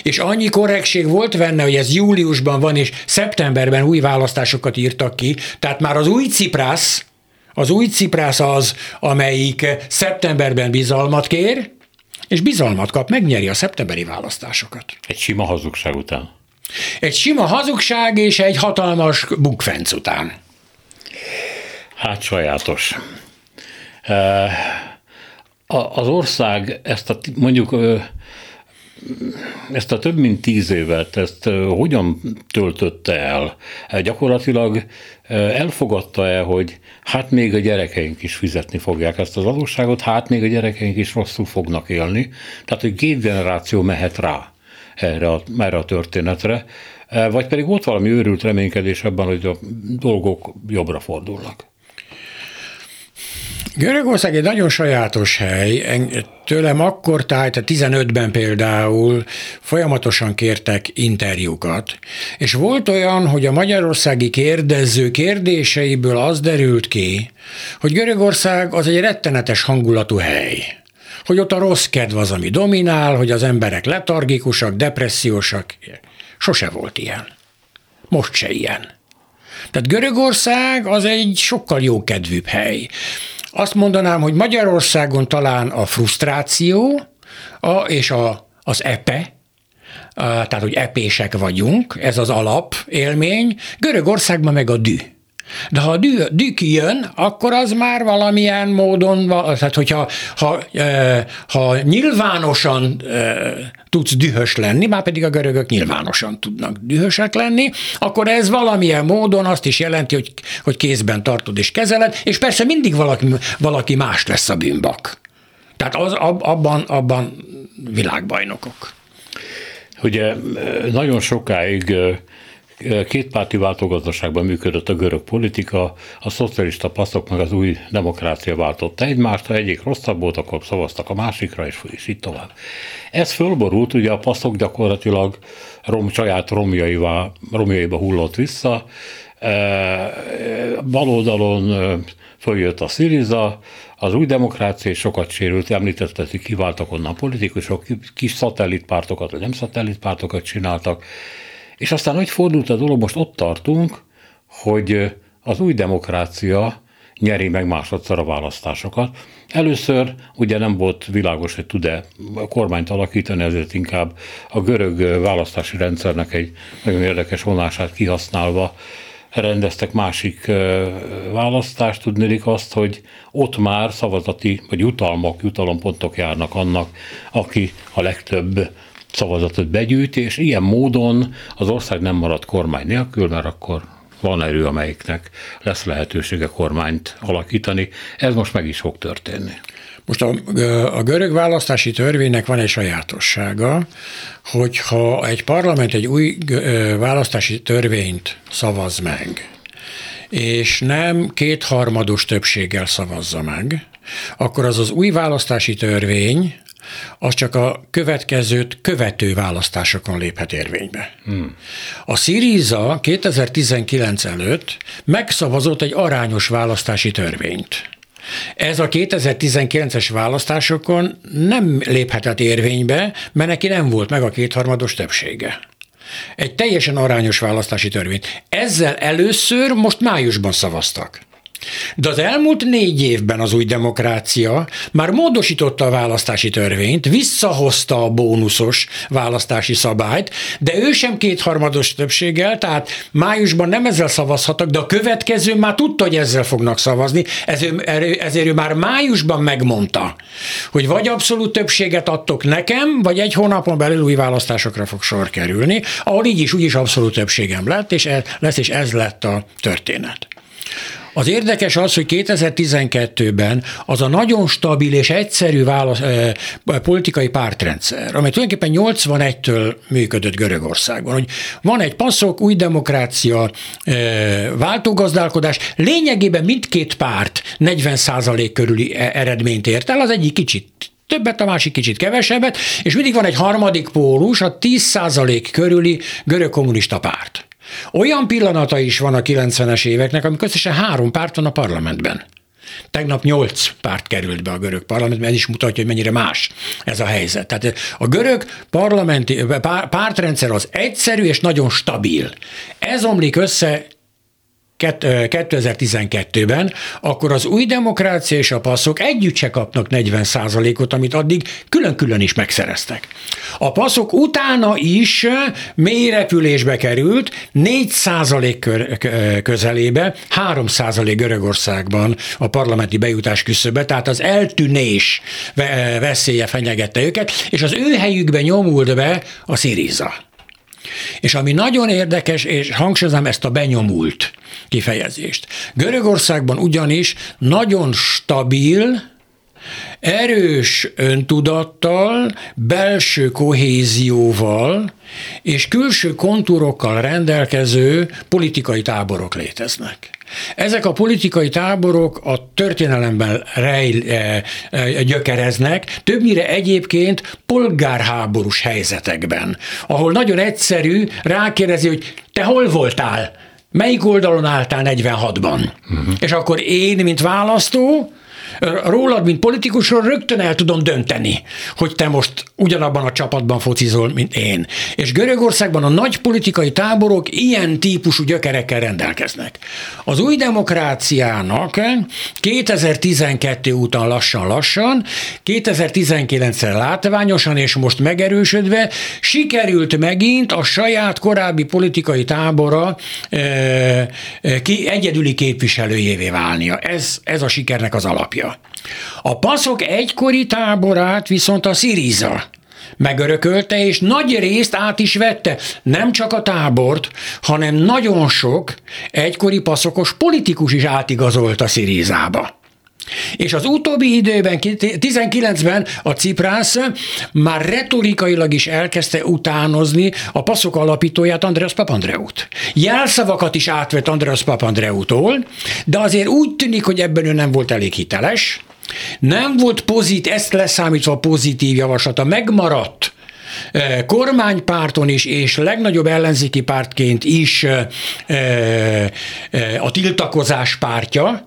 és annyi korrekség volt benne, hogy ez júliusban van, és szeptemberben új választásokat írtak ki, tehát már az új Ciprász az új Ciprász az, amelyik szeptemberben bizalmat kér, és bizalmat kap, megnyeri a szeptemberi választásokat. Egy sima hazugság után. Egy sima hazugság és egy hatalmas bukfenc után. Hát sajátos. Az ország ezt a mondjuk ezt a több mint tíz évet, ezt hogyan töltötte el? Gyakorlatilag elfogadta-e, hogy hát még a gyerekeink is fizetni fogják ezt az adósságot, hát még a gyerekeink is rosszul fognak élni. Tehát, hogy két generáció mehet rá erre a, erre a történetre, vagy pedig ott valami őrült reménykedés abban, hogy a dolgok jobbra fordulnak. Görögország egy nagyon sajátos hely. Tőlem akkor, tehát 15-ben például folyamatosan kértek interjúkat, és volt olyan, hogy a magyarországi kérdező kérdéseiből az derült ki, hogy Görögország az egy rettenetes hangulatú hely hogy ott a rossz kedv az, ami dominál, hogy az emberek letargikusak, depressziósak. Sose volt ilyen. Most se ilyen. Tehát Görögország az egy sokkal jó kedvűbb hely. Azt mondanám, hogy Magyarországon talán a frusztráció a, és a, az epe, tehát hogy epések vagyunk, ez az alap élmény, Görögországban meg a dű. De ha a dű, dű kijön, akkor az már valamilyen módon, tehát hogyha ha, ha nyilvánosan tudsz dühös lenni, már pedig a görögök nyilvánosan tudnak dühösek lenni, akkor ez valamilyen módon azt is jelenti, hogy, hogy kézben tartod és kezeled, és persze mindig valaki, valaki más lesz a bűnbak. Tehát az, abban, abban világbajnokok. Ugye nagyon sokáig kétpárti váltogazdaságban működött a görög politika, a szocialista passzok meg az új demokrácia váltotta egymást, ha egyik rosszabb volt, akkor szavaztak a másikra, és, és így tovább. Ez fölborult, ugye a passzok gyakorlatilag rom, saját romjaiba, romjaiba hullott vissza, e, baloldalon e, följött a Syriza, az új demokrácia sokat sérült, említette, hogy kiváltak onnan politikusok, kis szatellitpártokat, vagy nem szatellitpártokat csináltak, és aztán hogy fordult a dolog, most ott tartunk, hogy az új demokrácia nyeri meg másodszor a választásokat. Először ugye nem volt világos, hogy tud-e a kormányt alakítani, ezért inkább a görög választási rendszernek egy nagyon érdekes vonását kihasználva rendeztek másik választást, tudnélik azt, hogy ott már szavazati vagy jutalmak, jutalompontok járnak annak, aki a legtöbb szavazatot begyűjt, és ilyen módon az ország nem marad kormány nélkül, mert akkor van erő, amelyiknek lesz lehetősége kormányt alakítani. Ez most meg is fog történni. Most a, a görög választási törvénynek van egy sajátossága, hogyha egy parlament egy új választási törvényt szavaz meg, és nem kétharmados többséggel szavazza meg, akkor az az új választási törvény az csak a következőt követő választásokon léphet érvénybe. Hmm. A Syriza 2019 előtt megszavazott egy arányos választási törvényt. Ez a 2019-es választásokon nem léphetett érvénybe, mert neki nem volt meg a kétharmados többsége. Egy teljesen arányos választási törvényt. Ezzel először most májusban szavaztak. De az elmúlt négy évben az új demokrácia már módosította a választási törvényt, visszahozta a bónuszos választási szabályt, de ő sem kétharmados többséggel, tehát májusban nem ezzel szavazhattak, de a következő már tudta, hogy ezzel fognak szavazni, ezért, ezért ő már májusban megmondta, hogy vagy abszolút többséget adtok nekem, vagy egy hónapon belül új választásokra fog sor kerülni, ahol így is úgy is abszolút többségem lett, és ez lesz, és ez lett a történet. Az érdekes az, hogy 2012-ben az a nagyon stabil és egyszerű válasz, eh, politikai pártrendszer, amely tulajdonképpen 81-től működött Görögországban, hogy van egy passzok, új demokrácia, eh, váltógazdálkodás, lényegében mindkét párt 40 körüli e- eredményt ért el, az egyik kicsit többet, a másik kicsit kevesebbet, és mindig van egy harmadik pólus, a 10 körüli görög kommunista párt. Olyan pillanata is van a 90-es éveknek, amikor összesen három párt van a parlamentben. Tegnap nyolc párt került be a görög parlamentbe, ez is mutatja, hogy mennyire más ez a helyzet. Tehát a görög parlamenti pártrendszer az egyszerű és nagyon stabil. Ez omlik össze 2012-ben, akkor az új demokrácia és a passzok együtt se kapnak 40 ot amit addig külön-külön is megszereztek. A passzok utána is mélyrepülésbe került, 4% közelébe, 3% Görögországban a parlamenti bejutás küszöbe, tehát az eltűnés veszélye fenyegette őket, és az ő helyükbe nyomult be a Sziriza. És ami nagyon érdekes, és hangsúlyozom ezt a benyomult kifejezést. Görögországban ugyanis nagyon stabil, erős öntudattal, belső kohézióval és külső kontúrokkal rendelkező politikai táborok léteznek. Ezek a politikai táborok a történelemben rej, e, e, gyökereznek, többnyire egyébként polgárháborús helyzetekben, ahol nagyon egyszerű rákérdezi, hogy te hol voltál? Melyik oldalon álltál 46-ban? Uh-huh. És akkor én, mint választó, rólad, mint politikusról rögtön el tudom dönteni, hogy te most ugyanabban a csapatban focizol, mint én. És Görögországban a nagy politikai táborok ilyen típusú gyökerekkel rendelkeznek. Az új demokráciának 2012 után lassan-lassan, 2019-re látványosan és most megerősödve sikerült megint a saját korábbi politikai tábora e, ki, egyedüli képviselőjévé válnia. Ez, ez a sikernek az alapja. A paszok egykori táborát viszont a Sziriza megörökölte, és nagy részt át is vette. Nem csak a tábort, hanem nagyon sok egykori paszokos politikus is átigazolt a Szirizába. És az utóbbi időben, 19-ben a Ciprász már retorikailag is elkezdte utánozni a passzok alapítóját, András Papandreút. Jelszavakat is átvett András Papandreútól, de azért úgy tűnik, hogy ebben ő nem volt elég hiteles, nem volt pozit, ezt leszámítva pozitív javaslata, megmaradt eh, kormánypárton is, és legnagyobb ellenzéki pártként is eh, eh, a tiltakozás pártja,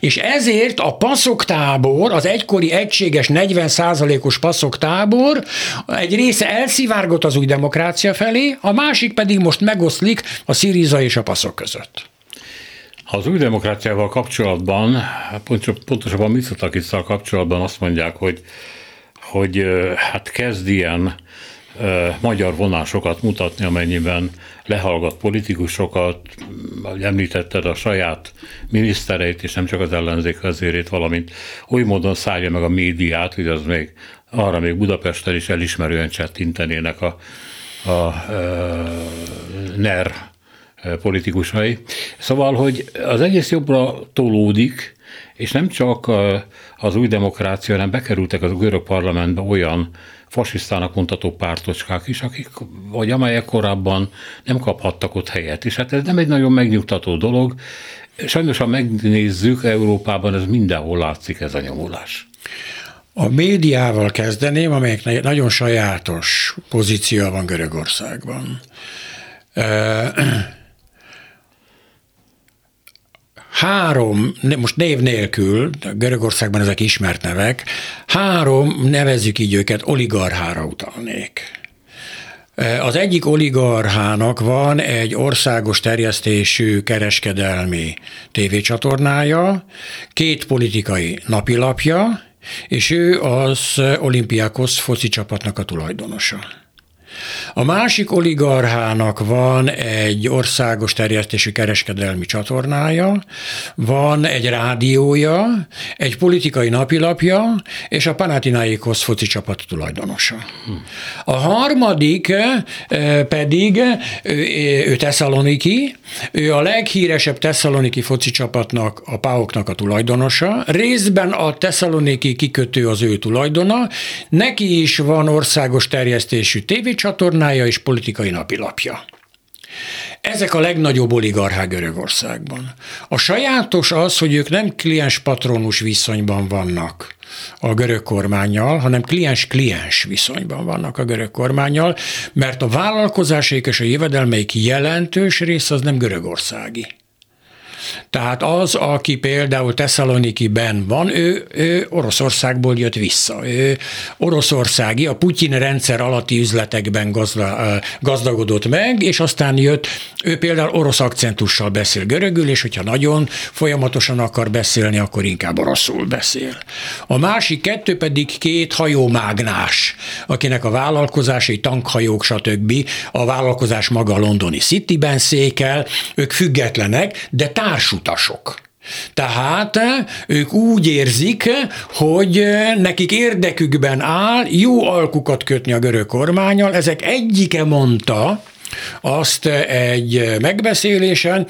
és ezért a passzoktábor, az egykori egységes 40%-os passzoktábor egy része elszivárgott az új demokrácia felé, a másik pedig most megoszlik a Sziriza és a passzok között. Az új demokráciával kapcsolatban, pontosabban Mitsotakisszal kapcsolatban azt mondják, hogy, hogy hát kezd ilyen magyar vonásokat mutatni, amennyiben lehallgat politikusokat, említetted a saját minisztereit, és nem csak az ellenzék vezérét, valamint oly módon szállja meg a médiát, hogy az még arra még Budapesten is elismerően csettintenének a, a, a NER politikusai. Szóval, hogy az egész jobbra tolódik, és nem csak az új demokrácia, hanem bekerültek az görög parlamentbe olyan fasisztának mondható pártocskák is, akik, vagy amelyek korábban nem kaphattak ott helyet. És hát ez nem egy nagyon megnyugtató dolog. Sajnos, ha megnézzük, Európában ez mindenhol látszik ez a nyomulás. A médiával kezdeném, amelyek nagyon sajátos pozíció van Görögországban. Három, most név nélkül, Görögországban ezek ismert nevek, három, nevezzük így őket, oligarchára utalnék. Az egyik oligarchának van egy országos terjesztésű kereskedelmi tévécsatornája, két politikai napilapja, és ő az olimpiákos foci csapatnak a tulajdonosa. A másik oligarchának van egy országos terjesztésű kereskedelmi csatornája, van egy rádiója, egy politikai napilapja, és a Panathinaikos foci csapat tulajdonosa. A harmadik eh, pedig, eh, ő Tesszaloniki, ő a leghíresebb Tesszaloniki foci csapatnak, a Páoknak a tulajdonosa, részben a Tesszaloniki kikötő az ő tulajdona, neki is van országos terjesztésű tévécsatorna, csatornája és politikai napilapja. Ezek a legnagyobb oligarchák Görögországban. A sajátos az, hogy ők nem kliens-patronus viszonyban vannak a görög kormányjal, hanem kliens-kliens viszonyban vannak a görög kormányjal, mert a vállalkozásaik és a jövedelmeik jelentős része az nem görögországi. Tehát az, aki például Tesszalonikiben van, ő, ő Oroszországból jött vissza. Ő oroszországi, a Putyin rendszer alatti üzletekben gazda, gazdagodott meg, és aztán jött, ő például orosz akcentussal beszél görögül, és hogyha nagyon folyamatosan akar beszélni, akkor inkább oroszul beszél. A másik kettő pedig két hajómágnás, akinek a vállalkozásai, tankhajók, stb. A vállalkozás maga a londoni Cityben székel, ők függetlenek, de tár társutasok. Tehát ők úgy érzik, hogy nekik érdekükben áll jó alkukat kötni a görög kormányal. Ezek egyike mondta, azt egy megbeszélésen,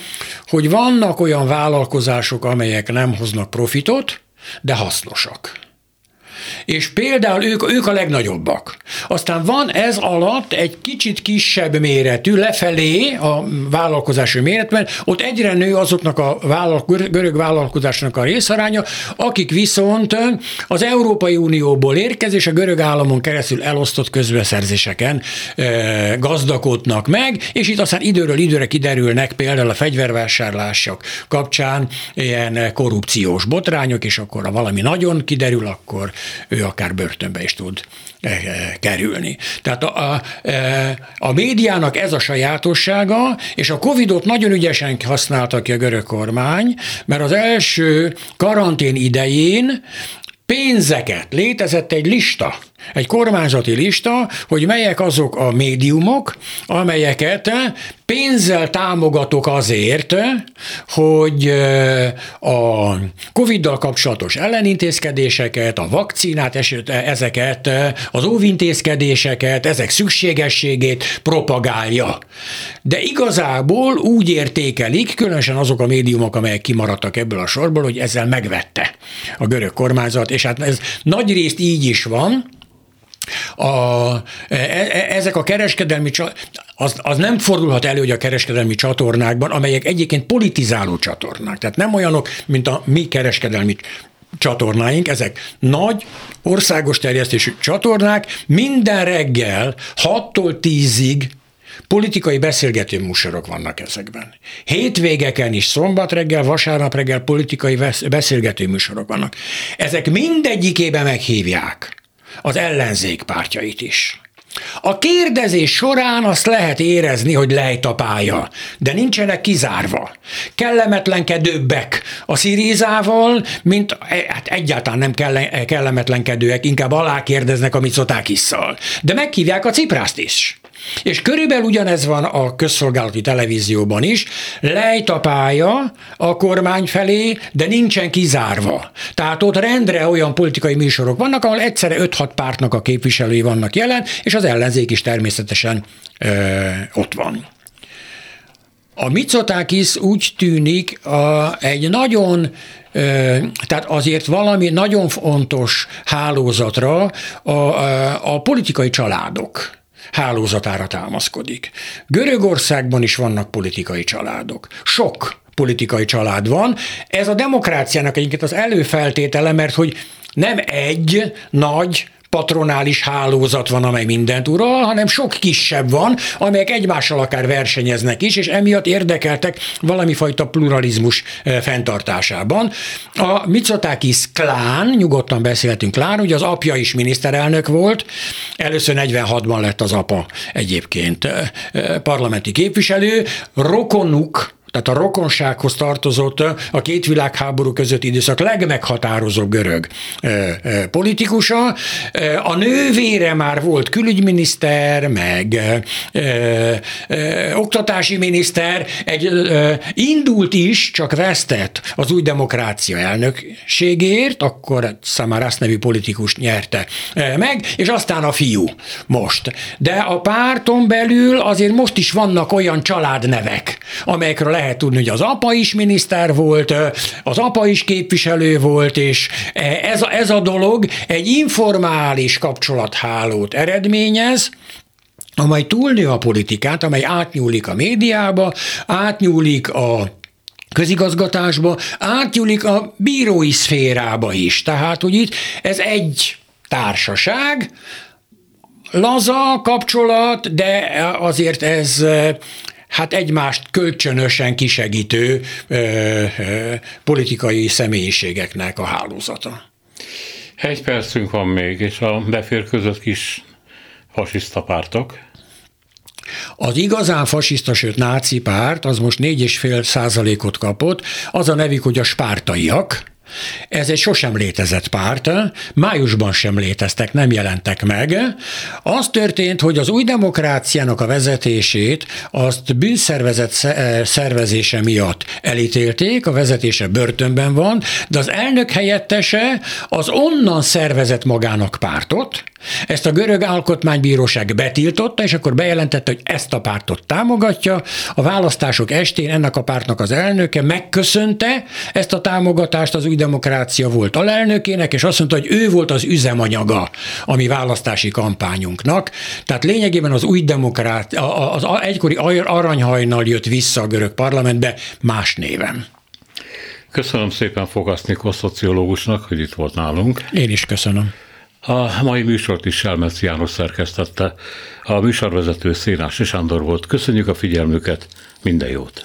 hogy vannak olyan vállalkozások, amelyek nem hoznak profitot, de hasznosak és például ők, ők a legnagyobbak. Aztán van ez alatt egy kicsit kisebb méretű, lefelé a vállalkozási méretben, ott egyre nő azoknak a vállal, görög vállalkozásnak a részaránya, akik viszont az Európai Unióból érkező és a görög államon keresztül elosztott közbeszerzéseken e, gazdagodnak meg, és itt aztán időről időre kiderülnek például a fegyvervásárlások kapcsán ilyen korrupciós botrányok, és akkor ha valami nagyon kiderül, akkor ő akár börtönbe is tud eh, kerülni. Tehát a, a, eh, a médiának ez a sajátossága, és a Covidot nagyon ügyesen használta ki a görög kormány, mert az első karantén idején pénzeket, létezett egy lista, egy kormányzati lista, hogy melyek azok a médiumok, amelyeket pénzzel támogatok azért, hogy a Covid-dal kapcsolatos ellenintézkedéseket, a vakcinát, ezeket, az óvintézkedéseket, ezek szükségességét propagálja. De igazából úgy értékelik, különösen azok a médiumok, amelyek kimaradtak ebből a sorból, hogy ezzel megvette a görög kormányzat, és hát ez nagy részt így is van, a, e, e, ezek a kereskedelmi az, az nem fordulhat elő, hogy a kereskedelmi csatornákban, amelyek egyébként politizáló csatornák, tehát nem olyanok, mint a mi kereskedelmi csatornáink, ezek nagy, országos terjesztésű csatornák, minden reggel 6-tól 10-ig politikai beszélgető műsorok vannak ezekben. Hétvégeken is, szombat reggel, vasárnap reggel politikai beszélgető műsorok vannak. Ezek mindegyikében meghívják az ellenzék pártjait is. A kérdezés során azt lehet érezni, hogy lejt a pálya, de nincsenek kizárva. Kellemetlenkedőbbek a szirizával, mint hát egyáltalán nem kellemetlenkedőek, inkább alákérdeznek a Mitsotakisszal. De meghívják a Ciprászt is. És körülbelül ugyanez van a közszolgálati televízióban is, lejt a pálya a kormány felé, de nincsen kizárva. Tehát ott rendre olyan politikai műsorok vannak, ahol egyszerre 5-6 pártnak a képviselői vannak jelen, és az ellenzék is természetesen ö, ott van. A Mitsotakis úgy tűnik a, egy nagyon tehát azért valami nagyon fontos hálózatra a, a, a politikai családok hálózatára támaszkodik. Görögországban is vannak politikai családok. Sok politikai család van. Ez a demokráciának egyébként az előfeltétele, mert hogy nem egy nagy patronális hálózat van, amely mindent ural, hanem sok kisebb van, amelyek egymással akár versenyeznek is, és emiatt érdekeltek valami fajta pluralizmus fenntartásában. A Mitsotakis klán, nyugodtan beszéltünk klán, ugye az apja is miniszterelnök volt, először 46-ban lett az apa egyébként parlamenti képviselő, rokonuk tehát a rokonsághoz tartozott a két világháború közötti időszak legmeghatározóbb görög politikusa. A nővére már volt külügyminiszter, meg oktatási miniszter, egy indult is, csak vesztett az új demokrácia elnökségért, akkor Samaras nevű politikus nyerte meg, és aztán a fiú most. De a párton belül azért most is vannak olyan családnevek, amelyekről lehet lehet tudni, hogy az apa is miniszter volt, az apa is képviselő volt, és ez a, ez a dolog egy informális kapcsolathálót eredményez, amely túlnő a politikát, amely átnyúlik a médiába, átnyúlik a közigazgatásba, átnyúlik a bírói szférába is. Tehát, hogy itt ez egy társaság, laza kapcsolat, de azért ez hát egymást kölcsönösen kisegítő ö, ö, politikai személyiségeknek a hálózata. Egy percünk van még, és a beférközött kis fasiszta pártok. Az igazán fasiszta, sőt náci párt, az most 4,5 százalékot kapott, az a nevük, hogy a spártaiak, ez egy sosem létezett párt, májusban sem léteztek, nem jelentek meg. Az történt, hogy az új demokráciának a vezetését azt bűnszervezet szervezése miatt elítélték, a vezetése börtönben van, de az elnök helyettese az onnan szervezett magának pártot, ezt a görög alkotmánybíróság betiltotta, és akkor bejelentette, hogy ezt a pártot támogatja. A választások estén ennek a pártnak az elnöke megköszönte ezt a támogatást az új demokrácia volt alelnökének, és azt mondta, hogy ő volt az üzemanyaga a mi választási kampányunknak. Tehát lényegében az új demokrácia, az egykori aranyhajnal jött vissza a görög parlamentbe más néven. Köszönöm szépen Fogasz Nikol szociológusnak, hogy itt volt nálunk. Én is köszönöm. A mai műsort is Selmec János szerkesztette. A műsorvezető Szénás Sándor volt. Köszönjük a figyelmüket, minden jót!